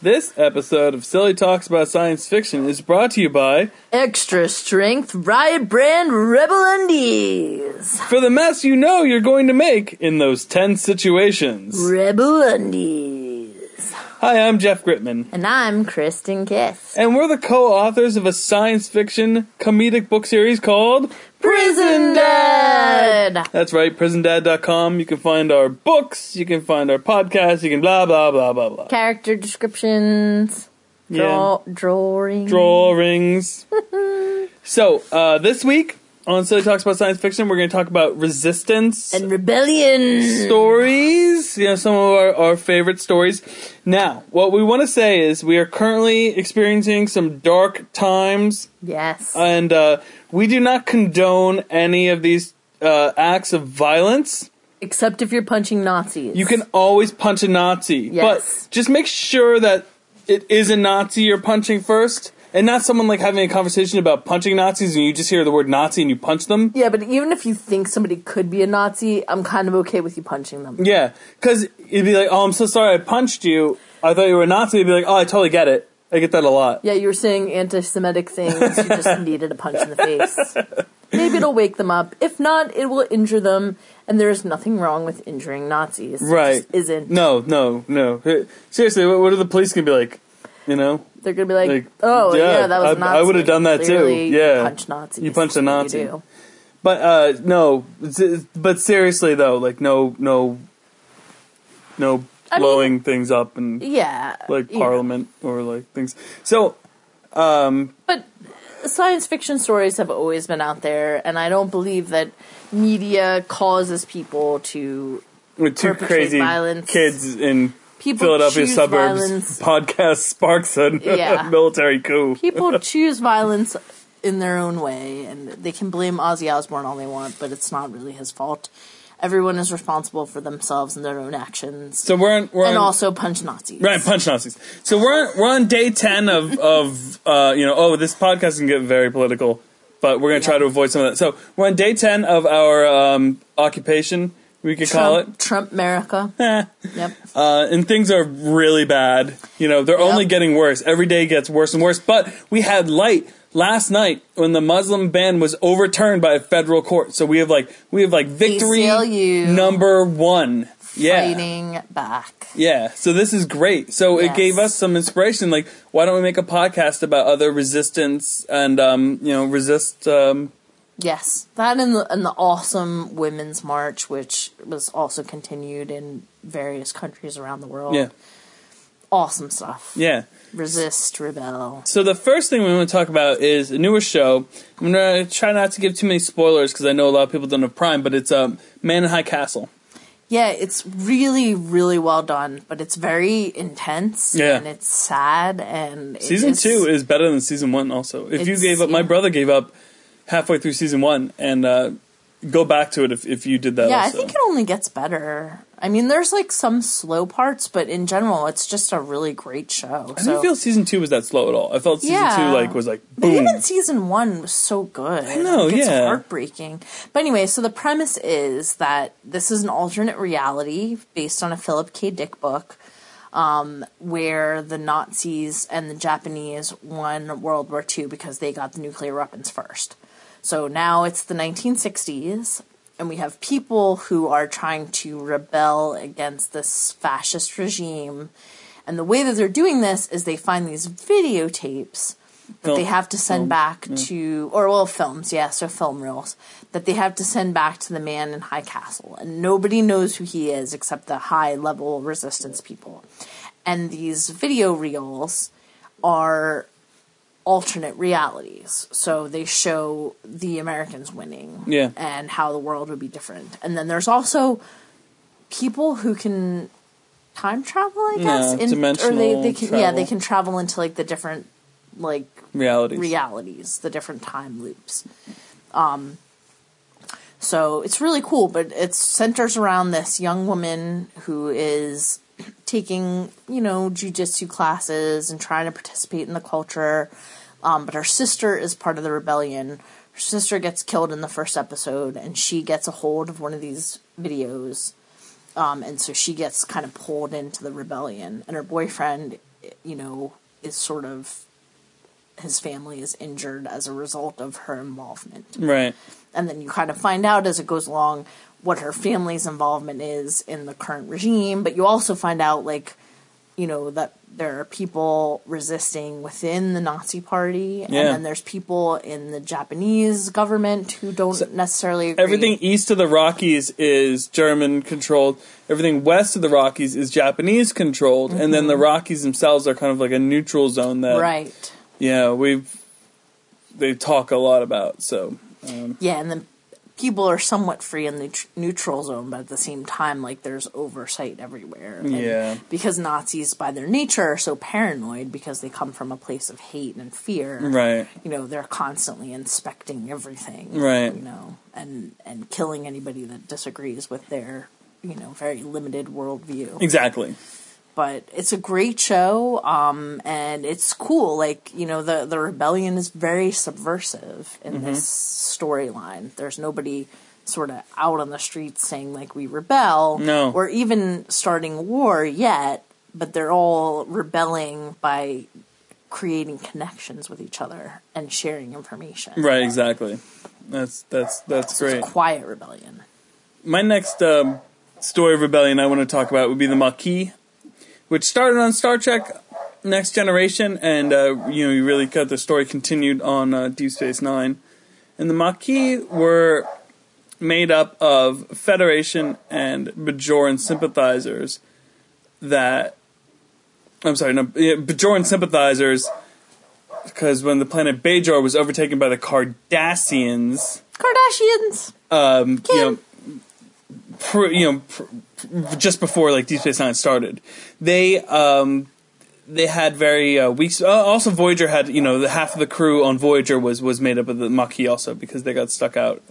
This episode of Silly Talks About Science Fiction is brought to you by Extra strength Riot Brand Rebel Undies. For the mess you know you're going to make in those 10 situations. Rebel Undies. Hi, I'm Jeff Gritman, And I'm Kristen Kiss. and we're the co authors of a science fiction comedic book series called Prison Dad. That's right, prisondad.com. You can find our books, you can find our podcast, you can blah, blah, blah, blah, blah. Character descriptions. Draw, drawing. drawings. so, uh, this week on Silly Talks About Science Fiction, we're going to talk about resistance And rebellion. stories. You know, some of our, our favorite stories. Now, what we want to say is we are currently experiencing some dark times, Yes. and uh, we do not condone any of these uh, acts of violence. Except if you're punching Nazis. You can always punch a Nazi, Yes. but just make sure that it is a Nazi you're punching first, and not someone like having a conversation about punching Nazis and you just hear the word Nazi and you punch them. Yeah, but even if you think somebody could be a Nazi, I'm kind of okay with you punching them. Yeah, because it'd be like, "Oh, I'm so sorry, I punched you. I thought you were a Nazi." It'd be like, "Oh, I totally get it. I get that a lot." Yeah, you were saying anti-Semitic things. You just needed a punch in the face. Maybe it'll wake them up. If not, it will injure them. And there is nothing wrong with injuring Nazis. It Right? isn't. No, no, no. Seriously, what, what are the police gonna be like? You know, They're gonna be like, Like, "Oh, yeah, yeah, that was I- Nazi." I would've done that too. Clearly, you Yeah. punch Nazis. You punched a That's what Nazi. do. but uh, no. s- But seriously though, like, no, no, no I mean- blowing things up and Yeah, like. Parliament or like things. So, um, But science fiction stories have always been out there, and I don't believe that media causes people to with two crazy violence. kids in people Philadelphia suburbs violence. podcast sparks a Yeah. military coup. people choose violence in their own way, and they can blame Ozzy Osbourne all they want, but it's not really his fault. Everyone is responsible for themselves and their own actions, So we're on, we're and on, also punch Nazis. right punch Nazis. So we're on, we're on day ten of of uh, you know oh this podcast can get very political, but we're gonna try Yeah. to avoid some of that. So we're on day ten of our um, occupation. We could call it. Trump, Trump America. Eh. Yep. Uh, and things are really bad. You know, they're Yep. only getting worse. Every day gets worse and worse. But we had light last night when the Muslim ban was overturned by a federal court. So we have like we have like victory ACLU. number one. Yeah. Fighting back. Yeah. So this is great. So it gave us some inspiration. Like, why don't we make a podcast about other resistance and um, you know, resist um Yes, that and the and the awesome women's march, which was also continued in various countries around the world. yeah. Awesome stuff. Yeah. Resist, rebel. So the first thing we want to talk about is a newer show. I'm gonna try not to give too many spoilers because I know a lot of people don't have Prime, but it's um, Man in High Castle. Yeah, it's really, really well done, but it's very intense. Yeah. and it's sad. And it Season is- two is better than season one. Also, if you gave up, my brother gave up halfway through season one, and uh, go back to it if, if you did that. Yeah, I think it only gets better. I mean, there's like some slow parts, but in general, it's just a really great show. I so. didn't feel season two was that slow at all. I felt season Yeah. two like was like But boom. even season one was so good. I know, Like, it's yeah. heartbreaking. But anyway, so the premise is that this is an alternate reality based on a Philip K. Dick book, um, where the Nazis and the Japanese won World War II because they got the nuclear weapons first. So now it's the 1960s, and we have people who are trying to rebel against this fascist regime. And the way that they're doing this is they find these videotapes that they have to send film, back to, or well, films, yeah, so film reels that they have to send back to the man in High Castle, and nobody knows who he is except the high level resistance people. And these video reels are alternate realities, so they show the Americans winning, Yeah. and how the world would be different. And then there's also people who can time travel, I guess, Yeah, in, or they, they dimensional can yeah they travel. can travel into like the different like realities. realities, the different time loops. Um, so it's really cool, but it centers around this young woman who is taking, you know, jujitsu classes and trying to participate in the culture. Um, but her sister is part of the rebellion. Her sister gets killed in the first episode, and she gets a hold of one of these videos. Um, and so she gets kind of pulled into the rebellion, and her boyfriend you know, is sort of his family is injured as a result of her involvement. Right. And then you kind of find out as it goes along what her family's involvement is in the current regime, but you also find out like you know that there are people resisting within the Nazi party and Yeah. then there's people in the Japanese government who don't necessarily agree. Everything east of the Rockies is German controlled. Everything west of the Rockies is Japanese controlled, and then the Rockies themselves are kind of like a neutral zone that, Mm-hmm. right. yeah, we've they talk a lot about. So um, Yeah, and then people are somewhat free in the tr- neutral zone, but at the same time, like there's oversight everywhere. And Yeah. Because Nazis, by their nature, are so paranoid because they come from a place of hate and fear. right, You know, they're constantly inspecting everything. Right. You know, and and killing anybody that disagrees with their you know very limited worldview exactly. But it's a great show um, and it's cool like you know the the rebellion is very subversive in Mm-hmm. this storyline there's nobody sort of out on the streets saying like we rebel No. or even starting war yet but they're all rebelling by creating connections with each other and sharing information Right, exactly. That's that's that's so great. it's a quiet rebellion My next um, story of rebellion I want to talk about would be the Maquis, which started on Star Trek Next Generation, and uh, you know you really got the story continued on uh, Deep Space Nine. And the Maquis were made up of Federation and Bajoran sympathizers that I'm sorry, no, Bajoran sympathizers because when the planet Bajor was overtaken by the Cardassians, kardashians um, you know, pr- you know, pr- just before like Deep Space Nine started, they um, they had very uh, weak. Uh, also, Voyager had you know the half of the crew on Voyager was was made up of the Maquis also because they got stuck out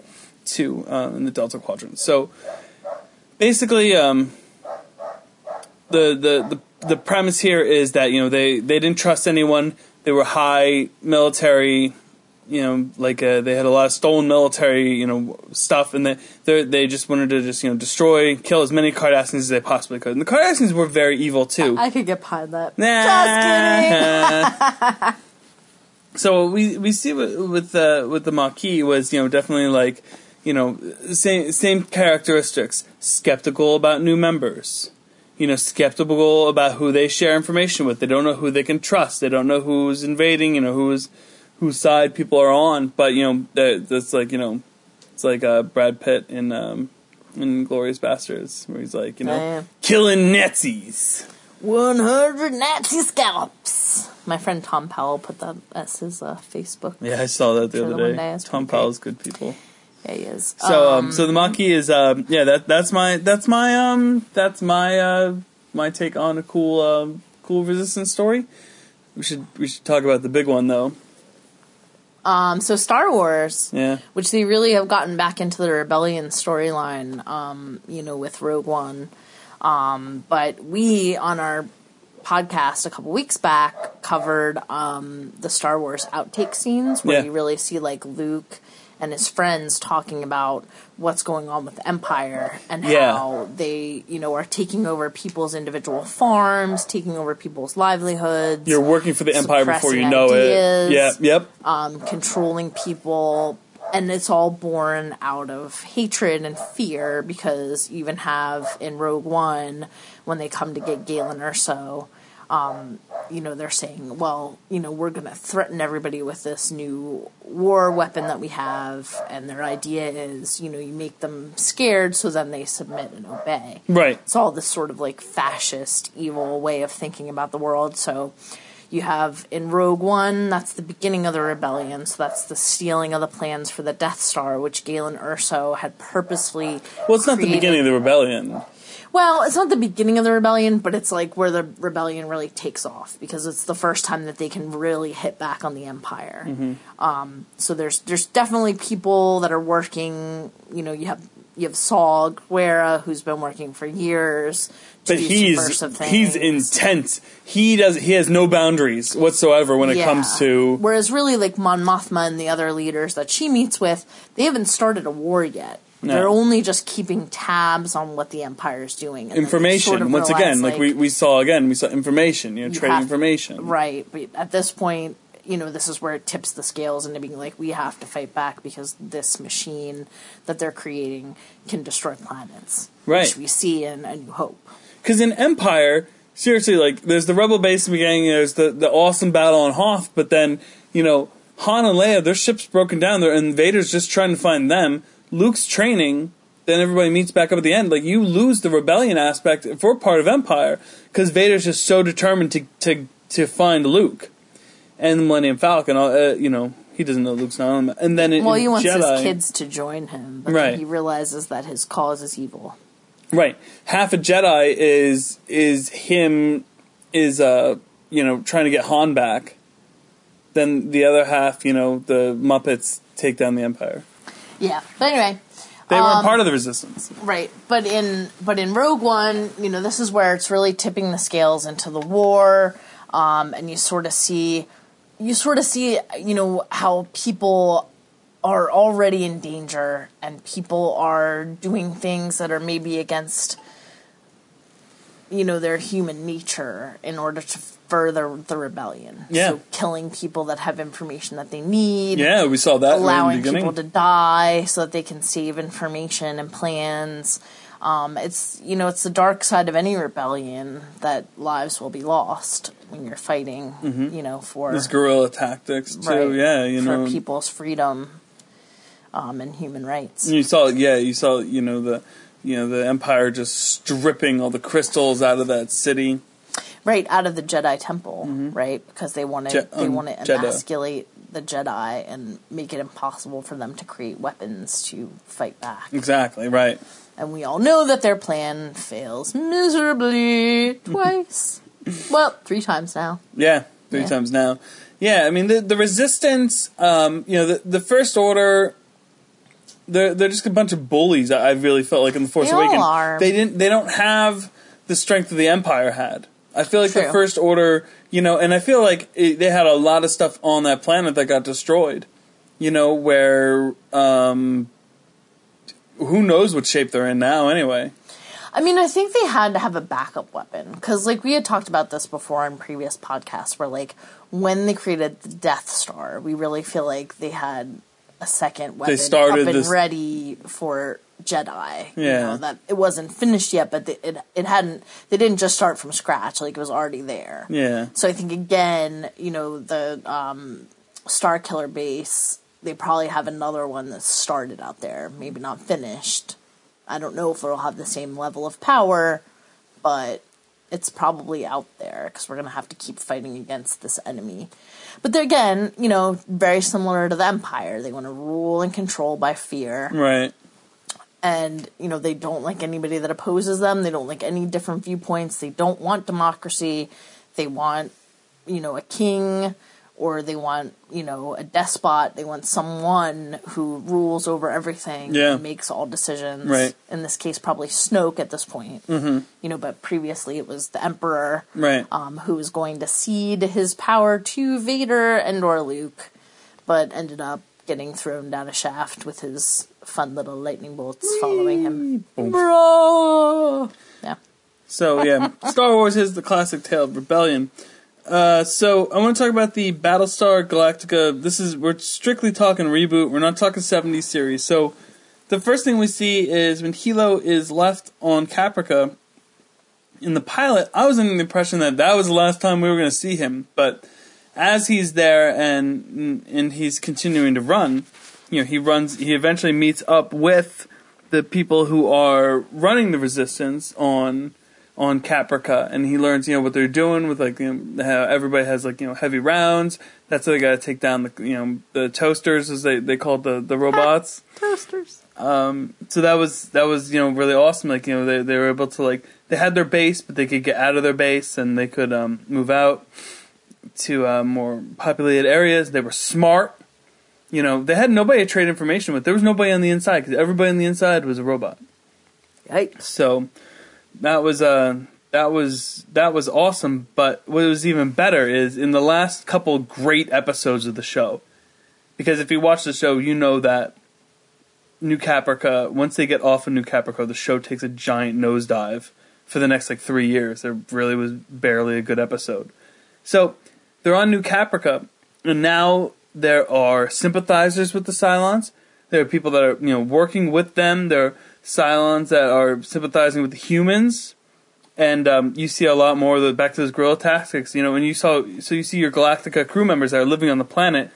too uh, in the Delta Quadrant. So basically, um, the, the the the premise here is that you know they they didn't trust anyone. They were high military you know, like uh, they had a lot of stolen military, you know, stuff, and they they they just wanted to just you know destroy, kill as many Cardassians as they possibly could. And the Cardassians were very evil too. i could get behind that Nah. just kidding so we we see with with the with the Maquis was you know definitely like you know same same characteristics. Skeptical about new members. You know, skeptical about who they share information with. They don't know who they can trust. They don't know who's invading. You know, who's whose side people are on. But you know, that's like you know, it's like uh, Brad Pitt in um, in Glorious Bastards, where he's like you know, killing Nazis. 100 Nazi scalps. My friend Tom Powell put that as his uh, Facebook. Yeah, I saw that the other day. day Tom Powell's good people. Yeah, he is. So, um, so the Maquis is, um, yeah, that that's my that's my um that's my uh my take on a cool um cool resistance story. We should we should talk about the big one though. Um, so Star Wars, Yeah, which they really have gotten back into the rebellion storyline, um, you know, with Rogue One. Um, but we on our podcast a couple weeks back covered um, the Star Wars outtake scenes where Yeah. you really see like Luke and his friends talking about what's going on with the Empire and Yeah. how they, you know, are taking over people's individual farms, taking over people's livelihoods you're working for the Empire before you know ideas. it. Yeah, yep. um, controlling people, and it's all born out of hatred and fear because you even have in Rogue One when they come to get Galen Erso. Um, you know, they're saying, well, you know, we're going to threaten everybody with this new war weapon that we have. And their idea is, you know, you make them scared so then they submit and obey Right. it's all this sort of like fascist evil way of thinking about the world so you have in rogue one that's the beginning of the rebellion so that's the stealing of the plans for the death star which galen erso had purposefully Well, it's not the beginning of the rebellion. Well it's not the beginning of the rebellion but it's like where the rebellion really takes off because it's the first time that they can really hit back on the empire Mm-hmm. um, so there's there's definitely people that are working you know you have you have Saw Gerrera who's been working for years to But he's he's intense. He does he has no boundaries whatsoever when it Yeah. comes to whereas really like Mon Mothma and the other leaders that she meets with they haven't started a war yet No. They're only just keeping tabs on what the Empire's doing. and information. sort of Once realize, again, like, we, we saw again, we saw information. You know, you trading have- information. Right, but at this point, you know, this is where it tips the scales into being like, we have to fight back because this machine that they're creating can destroy planets. Right. Which we see in A New Hope. Because in Empire, seriously, like there's the rebel base in the beginning, there's the the awesome battle on Hoth, but then you know Han and Leia, their ship's broken down, there, and Vader's just trying to find them. Luke's training. Then everybody meets back up at the end. Like you lose the rebellion aspect for part of Empire because Vader's just so determined to to to find Luke and the Millennium Falcon. Uh, you know he doesn't know Luke's not on him. And then in, Well, he wants Jedi, his kids to join him, but Right. then he realizes that his cause is evil. Right. Half a Jedi is is him is uh you know trying to get Han back. Then the other half, you know, the Muppets take down the Empire. Yeah, but anyway, They Um, weren't part of the resistance. Right, but in but in Rogue One, you know, this is where it's really tipping the scales into the war, um, and you sort of see, you sort of see, you know, how people are already in danger, and people are doing things that are maybe against, you know, their human nature in order to further the rebellion. Yeah. so killing people that have information that they need Yeah, we saw that allowing in the beginning. people to die so that they can save information and plans. Um, it's you know it's the dark side of any rebellion that lives will be lost when you're fighting. You know for This guerrilla tactics too. right, Yeah, you for know. people's freedom um, and human rights. You saw, yeah, you saw, you know, the, you know, the Empire just stripping all the crystals out of that city. Right out of the Jedi Temple, right? Because they want to Je- they um, want to emasculate the Jedi and make it impossible for them to create weapons to fight back. Exactly right. And we all know that their plan fails miserably twice. well, three times now. Yeah, three Yeah. times now. Yeah, I mean the the resistance. Um, you know, the the first order. They're they're just a bunch of bullies. I really felt like in the Force They Awakens, they didn't they don't have the strength of the Empire had. I feel like the First Order, you know, and I feel like it, they had a lot of stuff on that planet that got destroyed. You know, where um, who knows what shape they're in now? Anyway, I mean, I think they had to have a backup weapon because, like, we had talked about this before in previous podcasts, where like when they created the Death Star, we really feel like they had a second weapon started up and this- ready for Jedi. you Yeah. know, that it wasn't finished yet, but they, it it hadn't. They didn't just start from scratch; like it was already there. yeah, So I think again, you know, the um, Star Killer base, they probably have another one that started out there, maybe not finished. I don't know if it'll have the same level of power, but it's probably out there because we're going to have to keep fighting against this enemy. But they're again, you know, very similar to the Empire. They want to rule and control by fear right. and you know they don't like anybody that opposes them they don't like any different viewpoints they don't want democracy they want you know a king or they want you know a despot they want someone who rules over everything Yeah. and makes all decisions Right. in this case probably snoke at this point mm-hmm. you know but previously it was the emperor Right. um, who was going to cede his power to vader and or luke but ended up getting thrown down a shaft with his fun little lightning bolts following him. Bro. Yeah. So yeah, Star Wars is the classic tale of rebellion. Uh, so I want to talk about the Battlestar Galactica. This is we're strictly talking reboot. We're not talking '70s series. So the first thing we see is when Helo is left on Caprica. In the pilot, I was under the impression that that was the last time we were going to see him. But as he's there and and he's continuing to run, you know, he runs. He eventually meets up with the people who are running the resistance on on Caprica, and he learns you know what they're doing with like you know, how everybody has like you know heavy rounds. That's how they got to take down the you know the toasters as they they called the the robots. Toasters. Um, so that was that was you know really awesome. Like you know they they were able to like they had their base, but they could get out of their base and they could um, move out to uh, more populated areas. They were smart. You know they had nobody to trade information with. There was nobody on the inside because everybody on the inside was a robot. Yikes. So that was uh that was that was awesome. But what was even better is in the last couple great episodes of the show, because if you watch the show, you know that New Caprica, once they get off of New Caprica, the show takes a giant nosedive for the next like three years. There really was barely a good episode. So they're on New Caprica, and now there are sympathizers with the Cylons. There are people that are you know working with them. There Cylons that are sympathizing with the humans, and um, you see a lot more of the back to those guerrilla tactics. You know, when you saw so you see your Galactica crew members that are living on the planet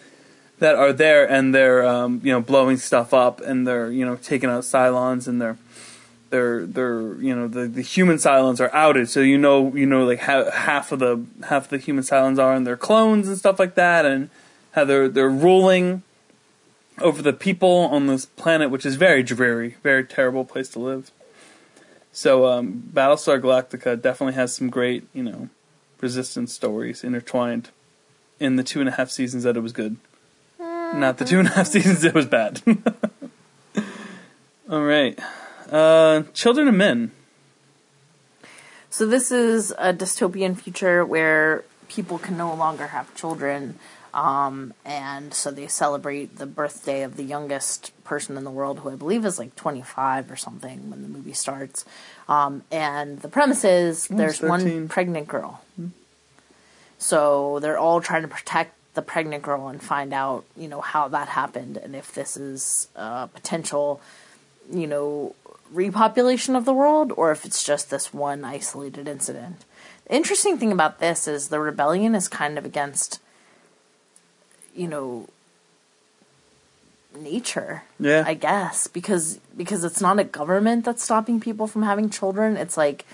that are there and they're um, you know blowing stuff up and they're you know taking out Cylons and they're they're they're you know the, the human Cylons are outed so you know you know like how half of the half of the human Cylons are and they're clones and stuff like that and how they're they're ruling over the people on this planet which is very dreary very terrible place to live so um, Battlestar Galactica definitely has some great you know resistance stories intertwined in the two and a half seasons that it was good not the two and a half seasons it was bad. All right. Uh, Children of Men. So this is a dystopian future where people can no longer have children, um, and so they celebrate the birthday of the youngest person in the world, who I believe is like 25 or something when the movie starts. Um, and the premise is there's 13. one pregnant girl. So they're all trying to protect the pregnant girl and find out, you know, how that happened and if this is a potential, you know, repopulation of the world or if it's just this one isolated incident. The interesting thing about this is the rebellion is kind of against, you know, nature. Yeah. I guess because because it's not a government that's stopping people from having children. It's like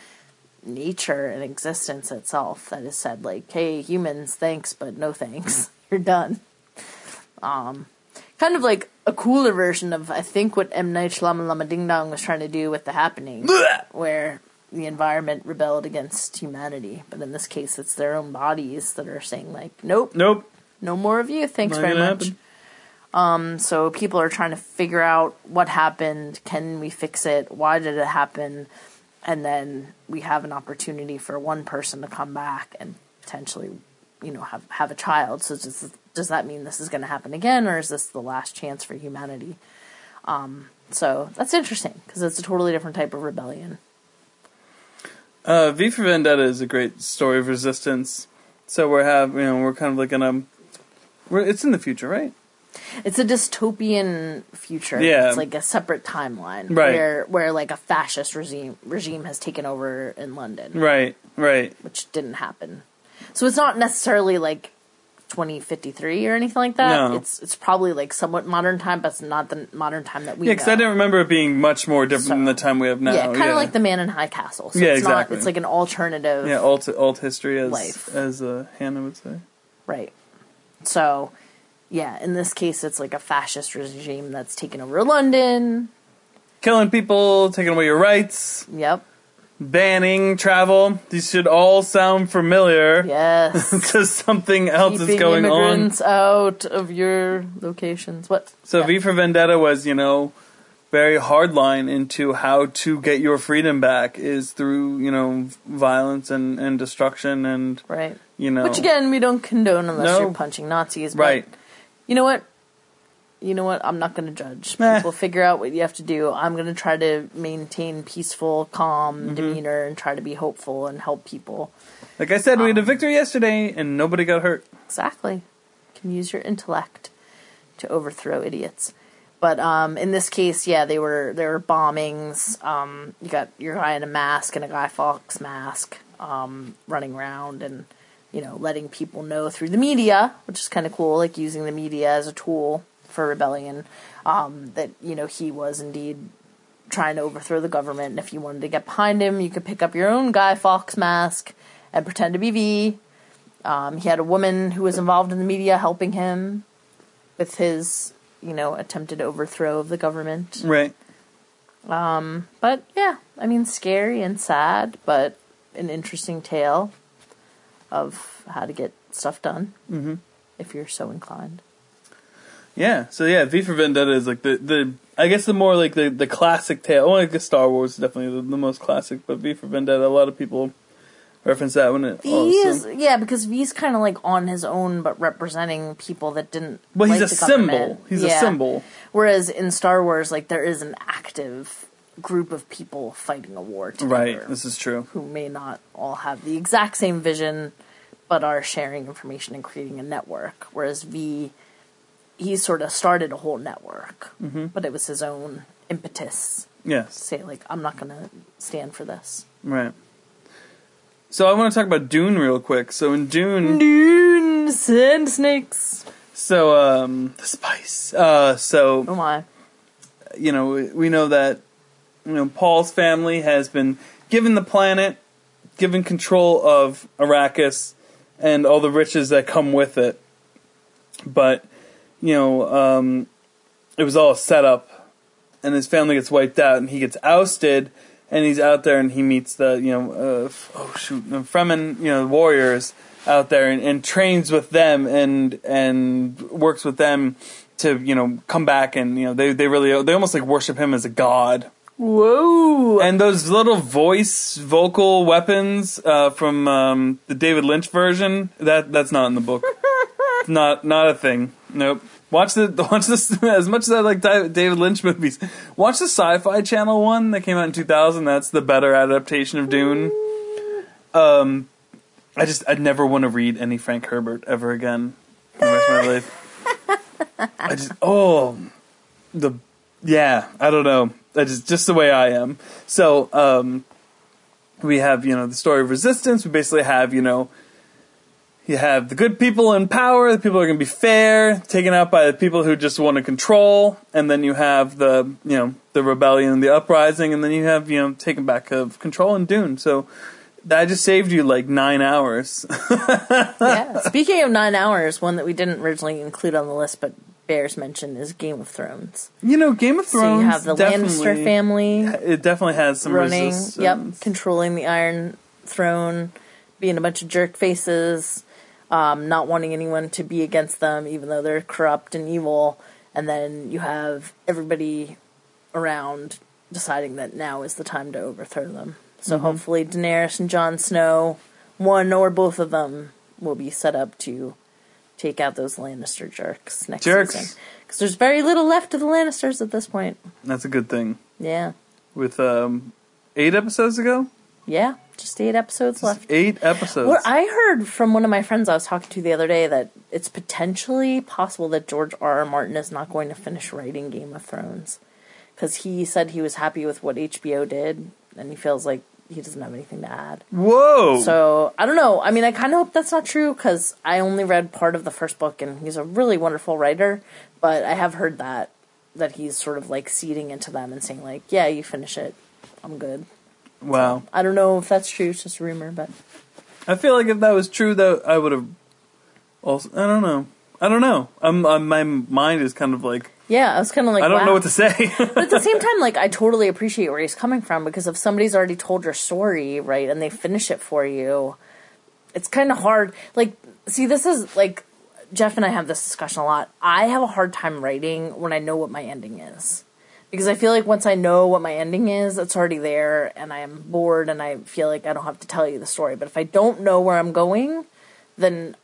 nature and existence itself that has said like, "Hey, humans, thanks, but no thanks. You're done." Um, kind of like a cooler version of I think what M Night Shyamalan Ding Dong was trying to do with The Happening, where the environment rebelled against humanity, but in this case, it's their own bodies that are saying like, "Nope, Nope. No more of you. Thanks Not very much." happen. Um, so people are trying to figure out what happened. Can we fix it? Why did it happen? And then we have an opportunity for one person to come back and potentially, you know, have have a child. So does does that mean this is going to happen again, or is this the last chance for humanity? Um, so that's interesting because it's a totally different type of rebellion. Uh, V for Vendetta is a great story of resistance. So we're have you know we're kind of like in a, it's in the future, right? It's a dystopian future. Yeah. It's like a separate timeline Right. where where like a fascist regime regime has taken over in London. Right, right. which didn't happen. So it's not necessarily like 2053 or anything like that. No. It's it's probably like somewhat modern time, but it's not the modern time that we Yeah, because. I didn't remember it being much more different than the time we have now. yeah, kind of like the Man in High Castle. So Yeah, it's exactly. not. It's like an alternative. yeah alt alt history as Life. as uh, Hannah would say. Right. So, yeah, in this case, it's like a fascist regime that's taken over London. Killing people, taking away your rights, Yep. banning travel. These should all sound familiar Yes. to something else Keeping that's going on. immigrants out of your locations. What? So Yeah. V for Vendetta was, you know, very hard line into how to get your freedom back is through, you know, violence and, and destruction and, Right. you know. Which again, we don't condone unless No. you're punching Nazis. But Right. You know what? You know what? I'm not going to judge. Meh. People figure out what you have to do. I'm going to try to maintain peaceful, calm Mm-hmm. demeanor and try to be hopeful and help people. Like I said, we Um, had a victory yesterday and nobody got hurt. Exactly. You can use your intellect to overthrow idiots. But um, in this case, yeah, they were there were bombings. Um, you got your guy in a mask and a Guy Fawkes mask um, running around and you know letting people know through the media, which is kind of cool, like using the media as a tool for rebellion. Um, that you know he was indeed trying to overthrow the government, and if you wanted to get behind him, you could pick up your own Guy Fawkes mask and pretend to be V. Um, he had a woman who was involved in the media helping him with his, you know, attempted overthrow of the government. Right. Um, But yeah, I mean, scary and sad, but an interesting tale of how to get stuff done Mm-hmm. if you're so inclined. Yeah. So yeah, V for Vendetta is like the, the I guess the more like the, the classic tale. Well, I guess Star Wars is definitely the, the most classic, but V for Vendetta, a lot of people reference that one. V also. is yeah, because V's kind of like on his own, but representing people that didn't. Well, he's like a symbol. He's a symbol. Whereas in Star Wars, like there is an active group of people fighting a war together, Right. This is true. who may not all have the exact same vision, but are sharing information and creating a network. Whereas V, he sort of started a whole network, Mm-hmm. but it was his own impetus Yes. say like, I'm not going to stand for this. Right. So I want to talk about Dune real quick. So in Dune, Dune sand snakes. so um, the spice. Uh, so Oh my. you know, we- we know that you know Paul's family has been given the planet, given control of Arrakis, and all the riches that come with it. But you know, um, it was all set up, and his family gets wiped out, and he gets ousted, and he's out there, and he meets the you know, uh, oh shoot, the Fremen, you know, warriors out there, and, and trains with them, and and works with them to you know come back, and you know they they really they almost like worship him as a god. Whoa. And those little voice vocal weapons uh, from um, the David Lynch version that that's not in the book. not not a thing. Nope. Watch the watch this as much as I like David Lynch movies. Watch the Sci-Fi Channel one that came out in 2000. That's the better adaptation of Dune. Um, I just I'd never want to read any Frank Herbert ever again for the rest of my life. I just oh the yeah I don't know. I just just the way I am. So um, we have you know the story of resistance. We basically have you know you have the good people in power. The people who are going to be fair, taken out by the people who just want to control, and then you have the you know the rebellion, the uprising, and then you have you know taken back of control in Dune. So that just saved you like nine hours. yeah. Speaking of nine hours, one that we didn't originally include on the list, but Bears mentioned is Game of Thrones. you know, Game of Thrones. So you have the Lannister family It definitely has some running, resistance. yep, controlling the Iron Throne, being a bunch of jerk faces, um, not wanting anyone to be against them, even though they're corrupt and evil. And then you have everybody around deciding that now is the time to overthrow them. So Mm-hmm. hopefully Daenerys and Jon Snow, one or both of them, will be set up to take out those Lannister jerks next Jerks. season. Because there's very little left of the Lannisters at this point. That's a good thing. Yeah. With um, eight episodes ago, Yeah. Just eight episodes left. eight episodes. What I heard from one of my friends I was talking to the other day that it's potentially possible that George R. R. Martin is not going to finish writing Game of Thrones because he said he was happy with what HBO did and he feels like he doesn't have anything to add. Whoa! So I don't know. I mean, I kind of hope that's not true because I only read part of the first book and he's a really wonderful writer. But I have heard that that he's sort of like ceding into them and saying like, "Yeah, you finish it, I'm good." Wow. I don't know if that's true. It's just a rumor, but I feel like if that was true, though, I would have. Also, I don't know. I don't know. I'm, I'm my mind is kind of like yeah, I was kind of like, I don't wow. know what to say. but at the same time, like I totally appreciate where he's coming from because if somebody's already told your story, right, and they finish it for you, it's kind of hard. Like, see, this is like Jeff and I have this discussion a lot. I have a hard time writing when I know what my ending is. Because I feel like once I know what my ending is, it's already there and I am bored and I feel like I don't have to tell you the story. But if I don't know where I'm going, then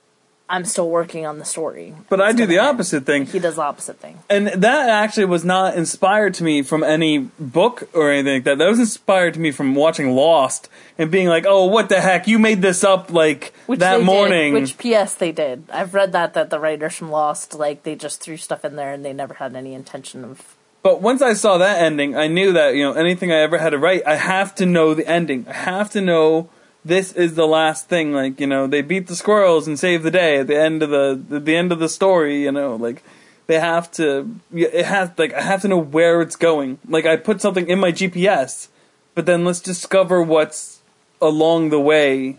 I'm still working on the story. but I do the end. opposite thing. He does the opposite thing. And that actually was not inspired to me from any book or anything like that. That was inspired to me from watching Lost and being like, "Oh, what the heck? You made this up like Which that they did, morning." which PS they did. I've read that that the writers from Lost like they just threw stuff in there and they never had any intention of. But once I saw that ending, I knew that you know anything I ever had to write, I have to know the ending. I have to know this is the last thing. Like you know, they beat the squirrels and save the day at the end of the the end of the story. You know, like they have to. It has like I have to know where it's going. Like I put something in my GPS, but then let's discover what's along the way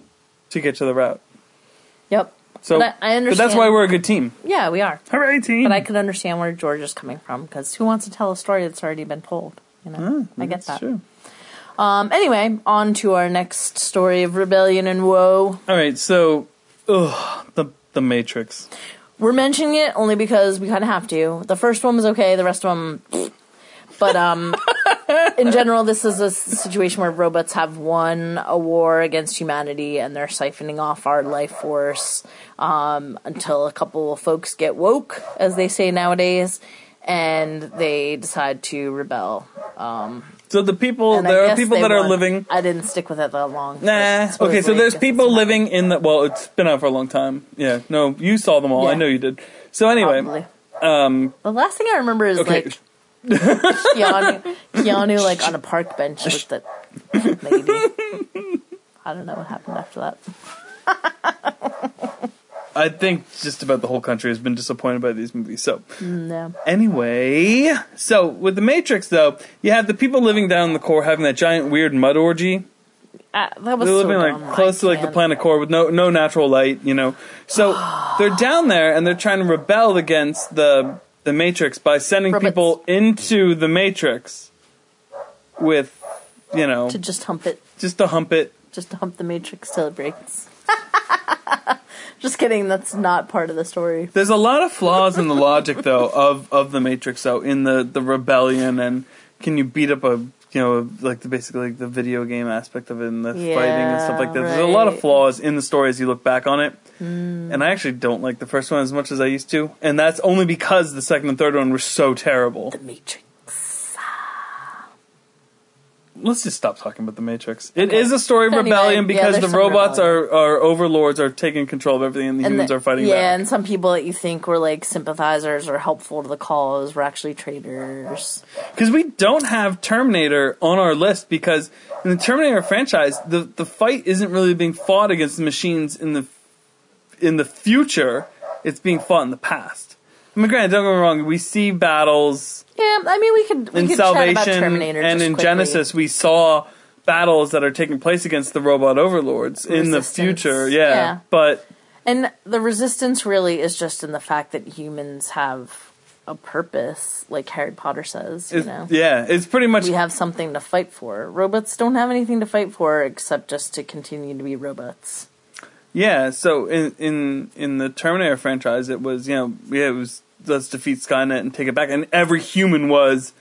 to get to the route. Yep. So But I- I But that's why we're a good team. Yeah, we are. Hooray, team! But I could understand where George is coming from because who wants to tell a story that's already been told? You know, I get That's that. true. Um. Anyway, on to our next story of rebellion and woe. All right, so ugh, the the Matrix. We're mentioning it only because we kind of have to. The first one was okay. The rest of them, but um, in general, this is a situation where robots have won a war against humanity and they're siphoning off our life force um, until a couple of folks get woke, as they say nowadays, and they decide to rebel. So the people, And there are people that are living. I didn't stick with it that long. Nah. Okay, so there's people living in the. Well, it's been out for a long time. Yeah. No, you saw them all. I know you did. So anyway, Probably. um, The last thing I remember is okay. like Keanu, Keanu like on a park bench with the lady. I don't know what happened after that. I think just about the whole country has been disappointed by these movies. So No. anyway, so with the Matrix though, you have the people living down in the core having that giant weird mud orgy. Uh, that was They're so living dumb. like close to like the planet core with no no natural light, you know. So they're down there and they're trying to rebel against the the Matrix by sending Robots. people into the Matrix with you know to just hump it, just to hump it. just to hump the Matrix till it breaks. just kidding. That's not part of the story. There's a lot of flaws in the logic though of of the Matrix though in the the rebellion and can you beat up a you know like the basically like the video game aspect of it and the fighting and stuff like that. Yeah, There's a lot of flaws in the story as you look back on it. Hmm. And I actually don't like the first one as much as I used to, and that's only because the second and third one were so terrible. The Matrix. Let's just stop talking about the Matrix. It is a story of Anyway, rebellion because there's the robots rebellion. are, are overlords are taking control of everything, and the humans the- are fighting yeah, back. and some people that you think were like sympathizers or helpful to the cause were actually traitors. Because we don't have Terminator on our list because in the Terminator franchise, the the fight isn't really being fought against the machines in the in the future. It's being fought in the past. I mean, granted, don't get me wrong. We see battles Yeah, I mean we could we in could chat about Salvation Terminator and just in quickly. Genesis. We saw battles that are taking place against the robot overlords in the Resistance. future. Yeah, Yeah. but And the resistance really is just in the fact that humans have a purpose, like Harry Potter says. You it's, know, yeah, it's pretty much we have something to fight for. Robots don't have anything to fight for except just to continue to be robots. Yeah, so in in in the Terminator franchise, it was you know yeah it was let's defeat Skynet and take it back, and every human was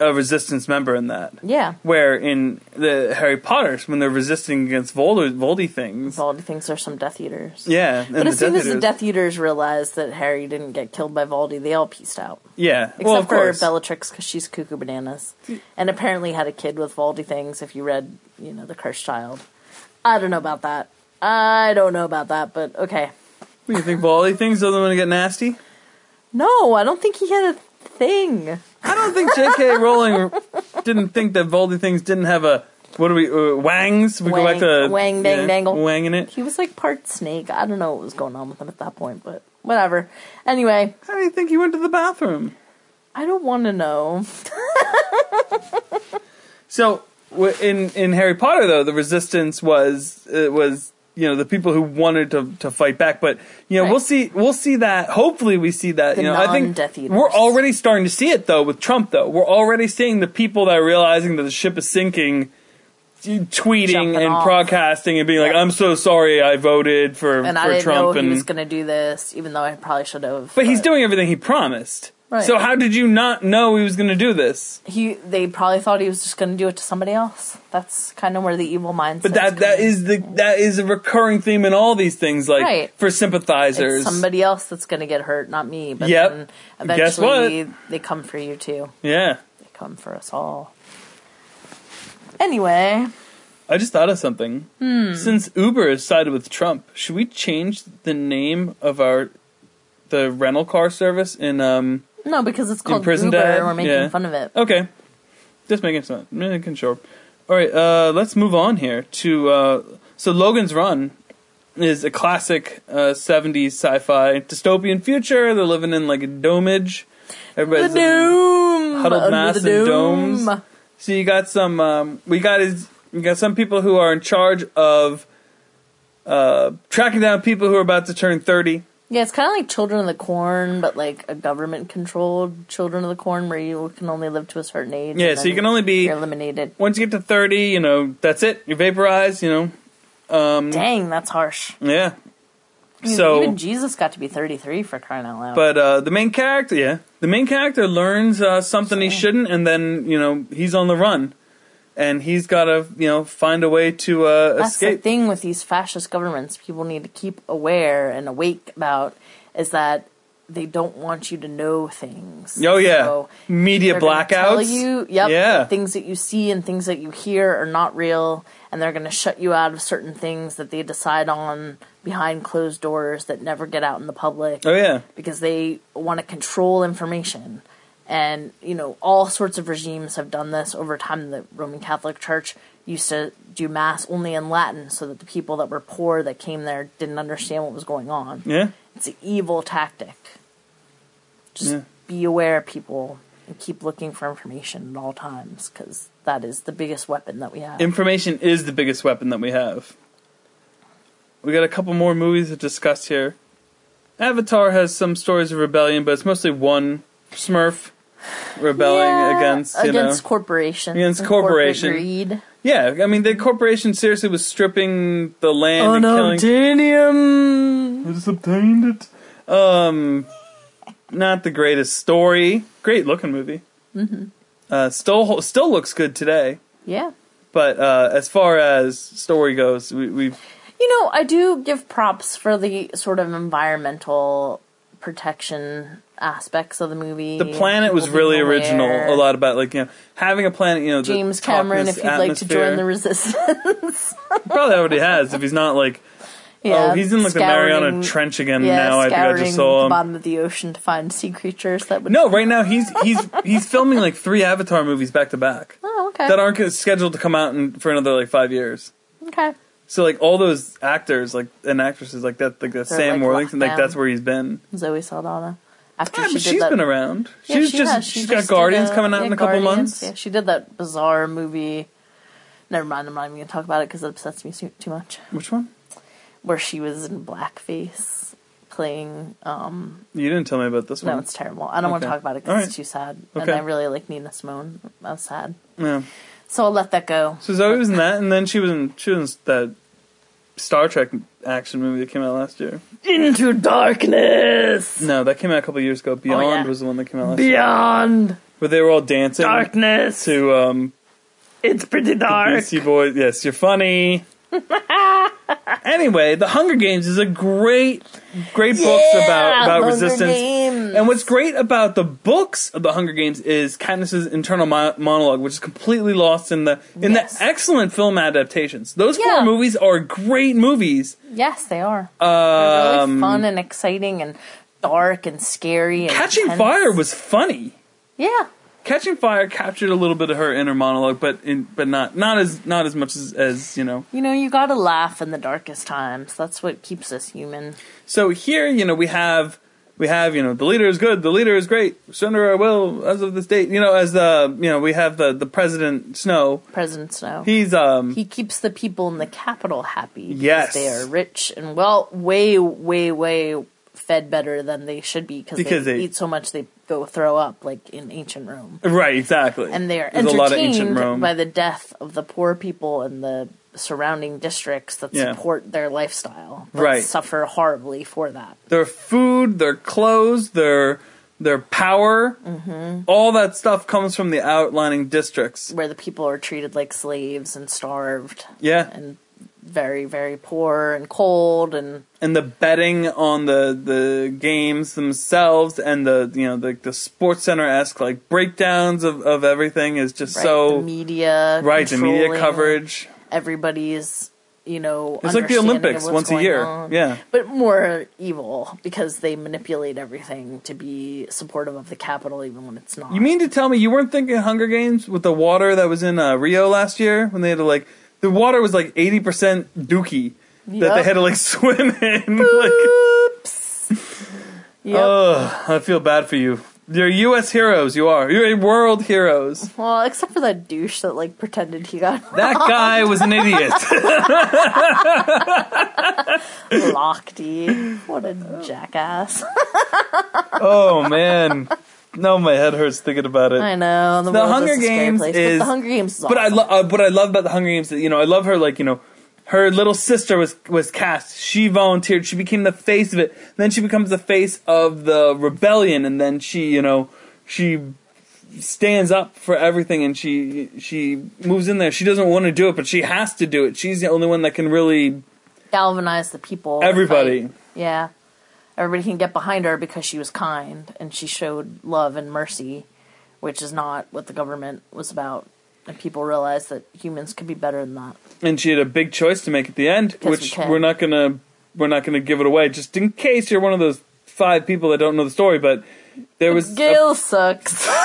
a resistance member in that. Yeah, Where in the Harry Potter's, when they're resisting against Voldy, Voldy things, Voldy things are some Death Eaters. yeah, and But as soon as the Death Eaters realized that Harry didn't get killed by Voldy, they all pieced out. yeah, Except well of for course, Bellatrix, because she's cuckoo bananas, and apparently had a kid with Voldy things. If you read, you know, the Cursed Child, I don't know about that. I don't know about that, but okay. What, you think Voldy things doesn't want to get nasty? No, I don't think he had a thing. I don't think J.K. Rowling didn't think that Voldy things didn't have a what do we uh, wangs? We go back Wang- to wang, dang, dangle. wang in it. He was like part snake. I don't know what was going on with him at that point, but whatever. Anyway, How do you think he went to the bathroom? I don't want to know. So in in Harry Potter though, the resistance was it was you know the people who wanted to to fight back, but you know Right. we'll see we'll see that. Hopefully, we see that. The you know, I think Eaters. we're already starting to see it though with Trump. Though we're already seeing the people that are realizing that the ship is sinking. Tweeting Jumping and off. broadcasting and being like, "I'm so sorry, I voted for Trump. And I didn't Trump." know and he was going to do this, even though I probably should have. but he's doing everything he promised. Right. So how did you not know he was going to do this? He, they probably thought he was just going to do it to somebody else. That's kind of where the evil mindset. But that that is the that is a recurring theme in all these things, like Right. for sympathizers. It's somebody else that's going to get hurt, not me. But Yep. then eventually they come for you too. yeah, They come for us all. Anyway, I just thought of something. Hmm. Since Uber has sided with Trump, should we change the name of our the rental car service in um? No, because it's called prison dad? and We're making Yeah. fun of it. Okay, just making some making sure. All right, uh, let's move on here to uh, so Logan's Run is a classic uh, '70s sci-fi dystopian future. They're living in like a domage. The Everybody's doom, huddled under mass the domes. So you got some. Um, we got is we got some people who are in charge of uh, tracking down people who are about to turn thirty. Yeah, it's kind of like Children of the Corn, but like a government-controlled Children of the Corn, where you can only live to a certain age. Yeah, so you can only be eliminated. once you get to thirty. You know that's it. You vaporize. You know. Um, Dang, that's harsh. yeah. I So, even Jesus got to be 33 for crying out loud. but uh, the main character, yeah, the main character learns uh, something he shouldn't, and then you know he's on the run, and he's got to you know find a way to uh, That's the escape. thing with these fascist governments. People need to keep aware and awake about is that they don't want you to know things. Oh yeah, So media blackouts. Tell you, yep, Yeah. things that you see and things that you hear are not real, and they're going to shut you out of certain things that they decide on behind closed doors that never get out in the public Oh yeah, because they want to control information. And, you know, all sorts of regimes have done this over time. The Roman Catholic Church used to do Mass only in Latin so that the people that were poor that came there didn't understand what was going on. yeah. It's an evil tactic. Just Yeah. be aware, people, and keep looking for information at all times because that is the biggest weapon that we have. Information is the biggest weapon that we have. We got a couple more movies to discuss here. Avatar has some stories of rebellion, but it's mostly one Smurf rebelling Yeah, against you against know. corporations, Against and corporation. greed. Yeah, I mean the corporation seriously was stripping the land Oh and no, killing. Unobtainium. I just obtained it. Um, not the greatest story. Great looking movie. Mm-hmm. Uh, still still looks good today. Yeah. But uh, as far as story goes, we, we've You know, I do give props for the sort of environmental protection aspects of the movie. the planet was really original. A lot about like you know having a planet. You know, the James Cameron, if you'd like to join the resistance. probably already has. If he's not like, oh, yeah, oh, he's in like the Mariana Trench again Yeah, now. I think I just saw the him. bottom of the ocean to find sea creatures that would. No, right now he's he's he's filming like three Avatar movies back to back Oh, okay. that aren't scheduled to come out in, for another like five years. okay. So like all those actors like and actresses like that, like They're, Sam like, Worthington, like that's where he's been. Zoe Saldana. After Yeah, she but did she's that, been around. Yeah, she's she just has. She she's just got Guardians uh, coming out yeah, in a couple Guardians. months. Yeah, she did that bizarre movie. Never mind. I'm not even gonna talk about it because it upsets me too, too much. Which one? Where she was in blackface playing. um You didn't tell me about this one. No, it's terrible. I don't want to Okay. talk about it because it's too sad, and Okay. I really like Nina Simone. I was sad, Yeah. so I'll let that go. So Zoe was in that, and then she was in she was in that Star Trek action movie that came out last year. Into darkness, No, that came out a couple years ago. Beyond Oh, yeah. was the one that came out last year, beyond where they were all dancing darkness. to um, It's pretty dark. Beastie Boys. Yes, you're funny. anyway, The Hunger Games is a great, great books about about Hunger resistance. Games. And what's great about the books of The Hunger Games is Katniss's internal mo- monologue, which is completely lost in the in Yes. the excellent film adaptations. Those Yeah. four movies are great movies. Yes, they are. They're really Um, fun and exciting and dark and scary. And Catching intense. Fire was funny. yeah. Catching Fire captured a little bit of her inner monologue, but in, but not not as not as much as, as you know. You know, you gotta laugh in the darkest times. That's what keeps us human. So here, you know, we have we have you know the leader is good, the leader is great. Surrender our will as of this date. You know, as the you know we have the the president Snow. President Snow. He's um he keeps the people in the capital happy. Yes. They are rich and well, way, way, way fed better than they should be because Because they, they- eat so much they go throw up, like in ancient Rome. right exactly, And they are There's a lot of ancient entertained Rome. by the death of the poor people in the surrounding districts that Yeah. support their lifestyle, but Right. suffer horribly for that. their food, their clothes, their their power, Mm-hmm. all that stuff comes from the outlining districts. Where the people are treated like slaves and starved Yeah, and very, very poor and cold and and the betting on the the games themselves and the you know the the sports center esque like breakdowns of of everything is just right, so the media right the media coverage. everybody's you know It's like the Olympics once a year. on. Yeah. but more evil because they manipulate everything to be supportive of the capital even when it's not You mean to tell me you weren't thinking Hunger Games with the water that was in uh, Rio last year when they had to like the water was like eighty percent dookie that they Yep. had to like swim in. like, Oops. yep. ugh, I feel bad for you. You're U.S. heroes. You are. You're world heroes. well except for that douche that like pretended he got That guy was an idiot. locked what a jackass oh man, no, my head hurts thinking about it. i know the, The Hunger Games place, is- but the hunger games is But I love uh, what I love about the Hunger Games. that, You know, I love her like you know her little sister was was cast. She volunteered. She became the face of it. Then she becomes the face of the rebellion, and then she, you know, she stands up for everything, and she she moves in there. She doesn't want to do it, but she has to do it. She's the only one that can really Galvanize the people. everybody. Yeah. Everybody can get behind her because she was kind and she showed love and mercy, which is not what the government was about. And people realized that humans could be better than that. And she had a big choice to make at the end, we which can. we're not gonna we're not gonna give it away, just in case you're one of those five people that don't know the story. But there was a- Gale sucks.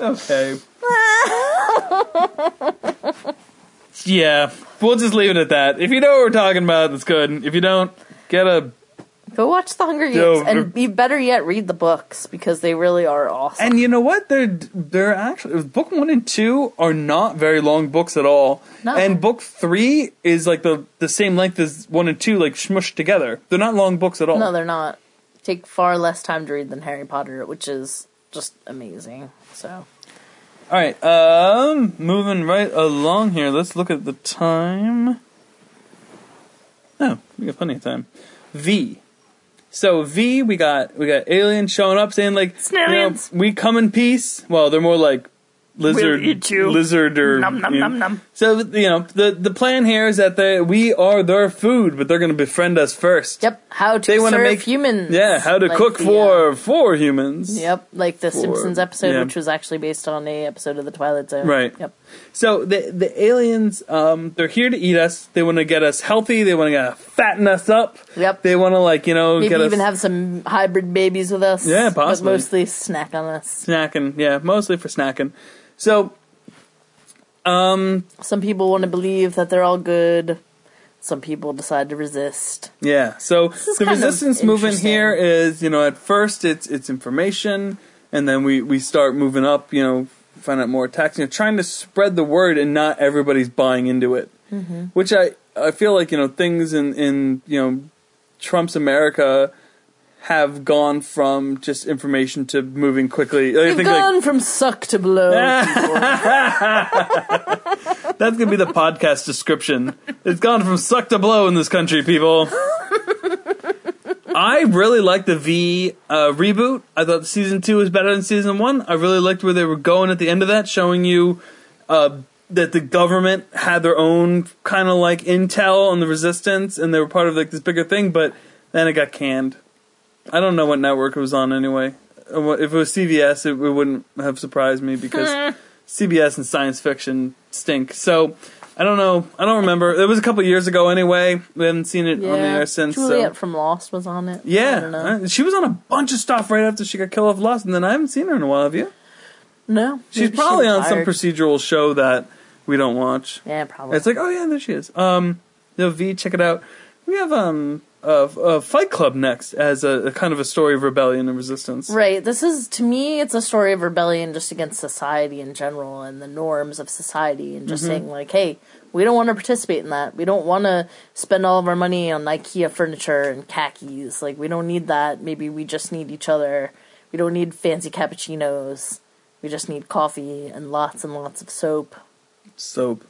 Okay. yeah, we'll just leave it at that. If you know what we're talking about, that's good. If you don't, get a. Go watch The Hunger Games, Yo, and be better yet, read the books because they really are awesome. And you know what? They're they're actually book one and two are not very long books at all. No. And book three is like the the same length as one and two, like smushed together. They're not long books at all. no, they're not. Take far less time to read than Harry Potter, which is just amazing. So All right, um, moving right along here. Let's look at the time. Oh, we got plenty of time. V. So V, we got we got aliens showing up saying like, you know, we come in peace. Well, they're more like lizard, We'll eat you. lizard or Nom, nom, you know. nom, nom. So you know the the plan here is that they we are their food, but they're going to befriend us first. Yep, how to They wanna serve make- humans. Yeah, how to Like cook the, for uh, for humans. Yep, like the Simpsons episode, yeah. which was actually based on a episode of the Twilight Zone. Right. Yep. So the the aliens, um, they're here to eat us. They want to get us healthy. They want to fatten us up. Yep. They want to like you know Maybe get even us have some hybrid babies with us. Yeah, But possibly. mostly snack on us. snacking. Yeah, mostly for snacking. So Some people want to believe that they're all good. Some people decide to resist. yeah, so is the kind of resistance movement interesting. here is you know at first it's it's information, and then we we start moving up. You know, find out more attacks. You know, trying to spread the word, and not everybody's buying into it. Mm-hmm. Which I I feel like you know things in in you know Trump's America have gone from just information to moving quickly. I We've think like, gone from suck to blow. That's gonna be the podcast description. It's gone from suck to blow in this country, people. I really liked the V uh, reboot. I thought season two was better than season one. I really liked where they were going at the end of that, showing you uh, that the government had their own kind of like intel on the resistance, and they were part of like this bigger thing. But then it got canned. I don't know what network it was on anyway. Uh, If it was CBS, it, it wouldn't have surprised me because CBS and science fiction stink. So I don't know. I don't remember. It was a couple years ago anyway. We haven't seen it on the air since. Juliet so. from Lost was on it. I don't Yeah, know. uh, she was on a bunch of stuff right after she got killed off Lost, and then I haven't seen her in a while. Have you? No. She's probably on some procedural show that we don't watch. Yeah, probably. It's like, oh yeah, there she is. Um, no V, check it out. We have um a, a Fight Club next as a, a kind of a story of rebellion and resistance. Right. This is to me it's a story of rebellion just against society in general and the norms of society and Mm-hmm. just saying like, hey, we don't want to participate in that. We don't want to spend all of our money on IKEA furniture and khakis. Like we don't need that. Maybe we just need each other. We don't need fancy cappuccinos. We just need coffee and lots and lots of soap. Soap.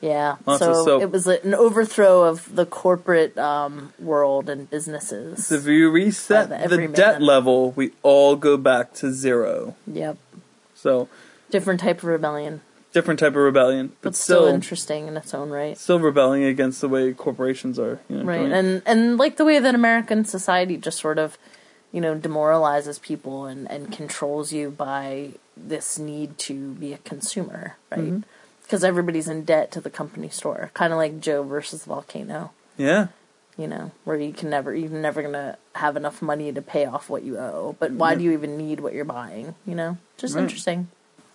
Yeah. Lots so of soap. it was an overthrow of the corporate um, world and businesses. So If you reset the the debt level, we all go back to zero. yep. So Different type of rebellion. different type of rebellion, but But still still interesting in its own right. still rebelling against the way corporations are. You know, right doing. and and like the way that american society just sort of you know demoralizes people and and controls you by this need to be a consumer right Mm-hmm. Because everybody's in debt to the company store kind of like joe versus volcano yeah. you know where you can never you're never gonna have enough money to pay off what you owe but why do you even need what you're buying you know just Right. interesting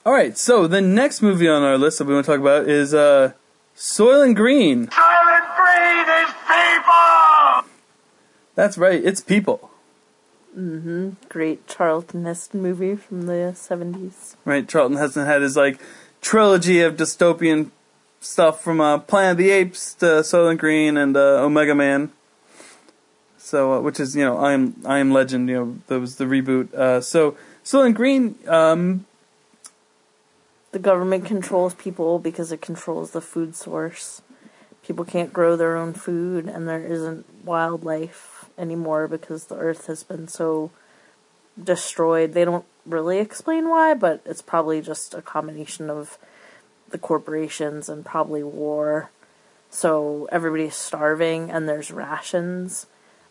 All right, so the next movie on our list that we want to talk about is uh, Soylent Green. Soylent Green is people! That's right, it's people. Mm-hmm. Great charlton heston movie from the 70s Right, Charlton Heston had his like trilogy of dystopian stuff from uh, Planet of the Apes to Soylent Green and uh, Omega Man. So, uh, which is you know I am I am Legend. You know that was the reboot. Uh, so Soylent Green. Um, the government controls people because it controls the food source. People can't grow their own food, and there isn't wildlife anymore because the earth has been so destroyed. They don't really explain why, but it's probably just a combination of the corporations and probably war. So everybody's starving, and there's rations,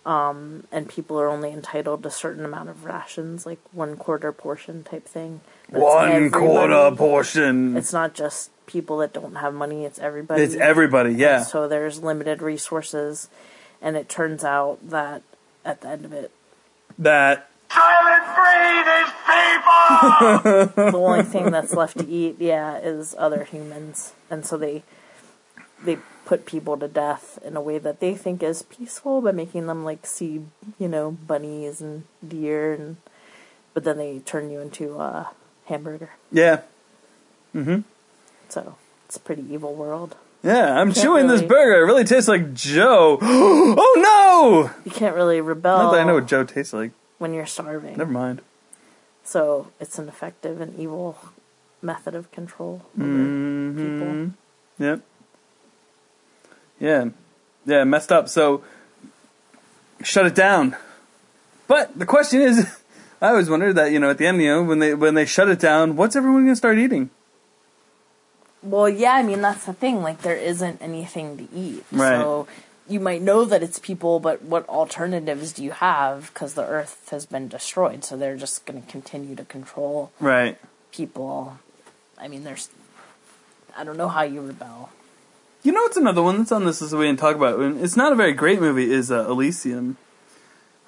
um, and people are only entitled to a certain amount of rations, like one quarter portion type thing. But One quarter portion. It's not just people that don't have money; it's everybody. It's everybody, yeah. So there's limited resources, and it turns out that at the end of it, That Soylent Green is people! the only thing that's left to eat, yeah, is other humans, and so they they put people to death in a way that they think is peaceful by making them like see, you know, bunnies and deer, and but then they turn you into a hamburger. yeah. Mm-hmm. So it's a pretty evil world. Yeah, I'm Can't chewing this burger. It really tastes like Joe. oh no! You can't really rebel Not that I know what Joe tastes like. When you're starving. Never mind. So it's an effective and evil method of control over Mm-hmm. people. Yep. Yeah. Yeah, messed up. So shut it down. But the question is I always wondered that, you know, at the end, you know, when they when they shut it down, what's everyone gonna start eating? Well, yeah, I mean that's the thing. Like there isn't anything to eat, Right. so you might know that it's people, but what alternatives do you have? Because the Earth has been destroyed, so they're just going to continue to control Right. people. I mean, there's. I don't know how you rebel. You know what's another one that's on this list that we didn't talk about? And it's not a very great movie. Is uh, Elysium,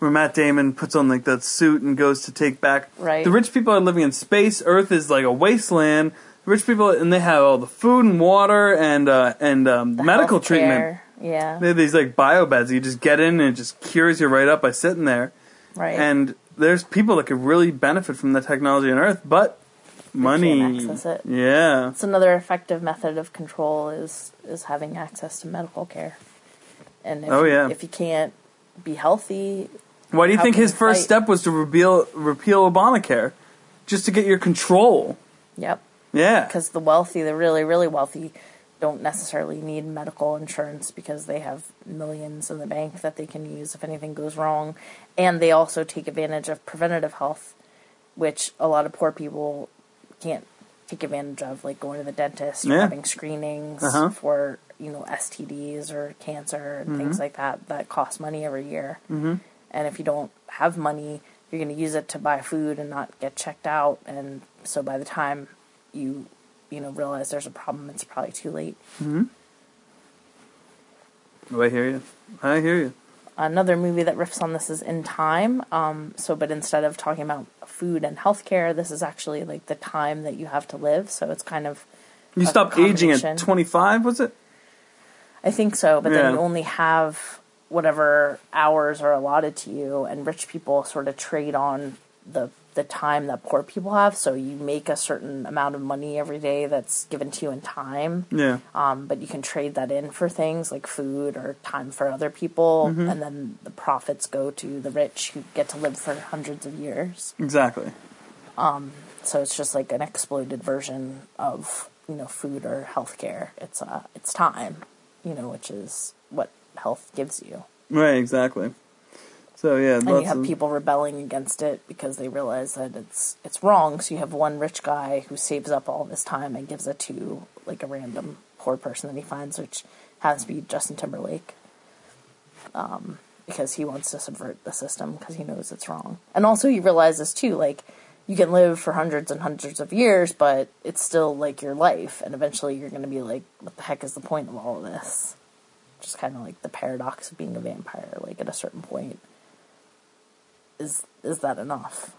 where Matt Damon puts on like that suit and goes to take back. Right. The rich people are living in space. Earth is like a wasteland. The rich people and they have all the food and water and uh, and um, The medical healthcare, treatment. Yeah. They have these like bio beds. You just get in and it just cures you right up by sitting there. right. And there's people that could really benefit from the technology on Earth, but money. access it. Yeah. It's another effective method of control is is having access to medical care. And if, Oh, yeah. if you can't be healthy, Why do you think his you first step was to repeal repeal Obamacare, just to get your control? yep. Yeah. Because the wealthy, the really really wealthy, don't necessarily need medical insurance because they have millions in the bank that they can use if anything goes wrong, and they also take advantage of preventative health, which a lot of poor people can't take advantage of, like going to the dentist or Yeah. having screenings Uh-huh. for you know STDs or cancer and things like that that cost money every year. Mm-hmm. And if you don't have money, you're going to use it to buy food and not get checked out, and so by the time you you know realize there's a problem, it's probably too late. Hmm. Oh, I hear you. I hear you. Another movie that riffs on this is In Time. Um, so, but instead of talking about food and healthcare, this is actually like the time that you have to live. So it's kind of You stop aging at 25, was it? I think so, but then you only have whatever hours are allotted to you, and rich people sort of trade on the the time that poor people have. So you make a certain amount of money every day that's given to you in time, Yeah. um, but you can trade that in for things like food or time for other people, Mm-hmm. and then the profits go to the rich who get to live for hundreds of years. Exactly. Um, So it's just like an exploited version of you know food or healthcare. It's uh it's time, you know, which is what health gives you. Right, exactly. So, yeah. And you have of- people rebelling against it because they realize that it's it's wrong. So you have one rich guy who saves up all this time and gives it to like a random poor person that he finds, which happens to be Justin Timberlake, um, because he wants to subvert the system because he knows it's wrong. And also he realizes too, like you can live for hundreds and hundreds of years, but it's still like your life, and eventually you're going to be like, what the heck is the point of all of this? Just kind of like the paradox of being a vampire. Like at a certain point, is is that enough?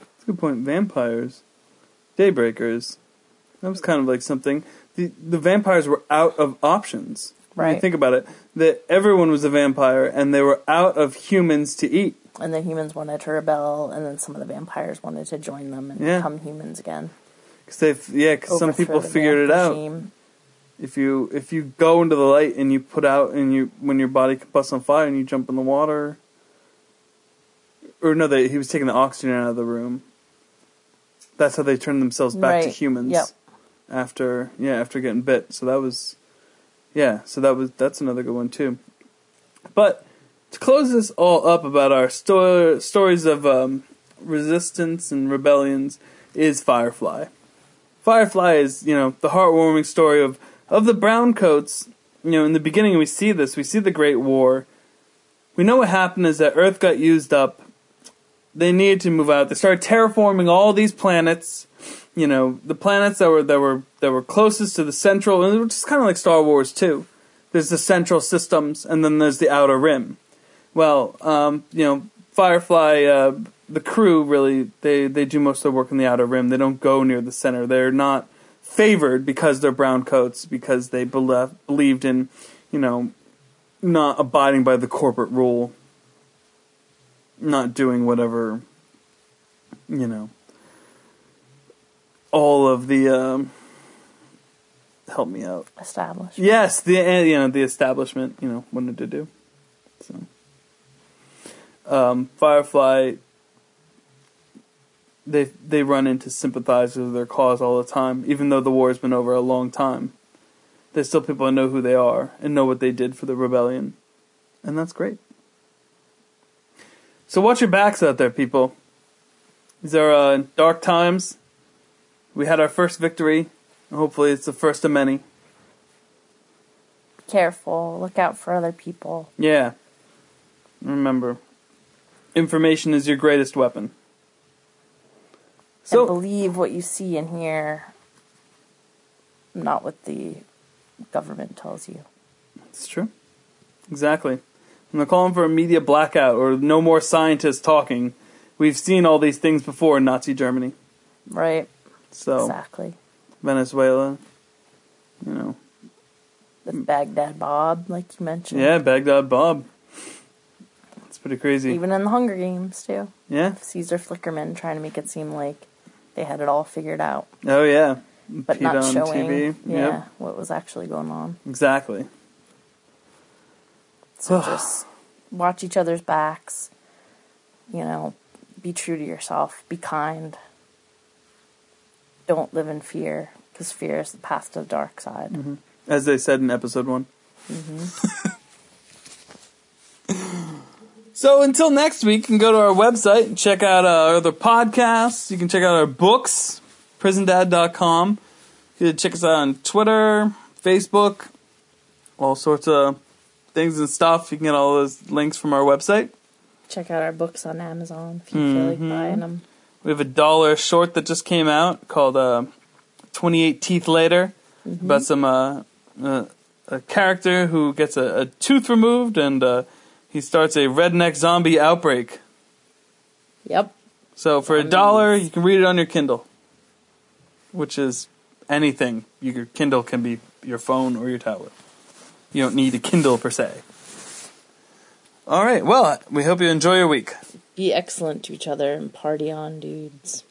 That's a good point. Vampires. Daybreakers. That was kind of like something. The, the vampires were out of options. Right. think about it, that everyone was a vampire and they were out of humans to eat. And the humans wanted to rebel, and then some of the vampires wanted to join them and Yeah. become humans again. Cause they, yeah, because some people figured it vamp out. regime. If you if you go into the light and you put out and you when your body combusts on fire and you jump in the water, or no, they, he was taking the oxygen out of the room. That's how they turned themselves back to humans. yep. after yeah after getting bit. So that was yeah. So that was that's another good one too. But to close this all up about our sto- stories of um, resistance and rebellions is Firefly. Firefly is you know the heartwarming story of of the browncoats. You know, in the beginning we see this. We see the Great War. We know what happened is that Earth got used up. They needed to move out. They started terraforming all these planets. You know, the planets that were that were that were closest to the central, and it's kind of like Star Wars too. There's the central systems, and then there's the outer rim. Well, um, you know, Firefly, uh, the crew really they they do most of the work in the outer rim. They don't go near the center. They're not favored because they're brown coats because they believe, believed in, you know, not abiding by the corporate rule, not doing whatever, you know, all of the um, help me out. Established. Yes, the uh, you know the establishment you know wanted to do. So, um, Firefly, they they run into sympathizers of their cause all the time, even though the war has been over a long time. There's still people that know who they are and know what they did for the rebellion, and that's great. So watch your backs out there, people. These are uh, dark times. We had our first victory. And hopefully, it's the first of many. Careful. Look out for other people. Yeah. Remember, information is your greatest weapon. and So, believe what you see and hear, not what the government tells you. it's true. Exactly. And they're calling for a media blackout or no more scientists talking. We've seen all these things before in Nazi Germany. Right. So, Exactly. Venezuela, you know. With Baghdad Bob, like you mentioned. Yeah, Baghdad Bob. It's pretty crazy. Even in the Hunger Games, too. yeah? Caesar Flickerman trying to make it seem like they had it all figured out, Oh, yeah. but Peeta not on showing TV. yeah, Yep. what was actually going on. Exactly. So just watch each other's backs. You know, be true to yourself. Be kind. Don't live in fear, because fear is the path to the dark side. Mm-hmm. As they said in episode one. so until next week, you can go to our website and check out our other podcasts. You can check out our books, prisondad.com. You can check us out on Twitter, Facebook, all sorts of things and stuff. You can get all those links from our website. Check out our books on Amazon if you feel like buying them. We have a dollar short that just came out called uh, 28 Teeth Later about some uh, uh, a character who gets a, a tooth removed and uh, he starts a redneck zombie outbreak. Yep. So for a dollar, you can read it on your Kindle, which is anything. Your Kindle can be your phone or your tablet. You don't need a Kindle per se. All right. Well, we hope you enjoy your week. Be excellent to each other and party on, dudes.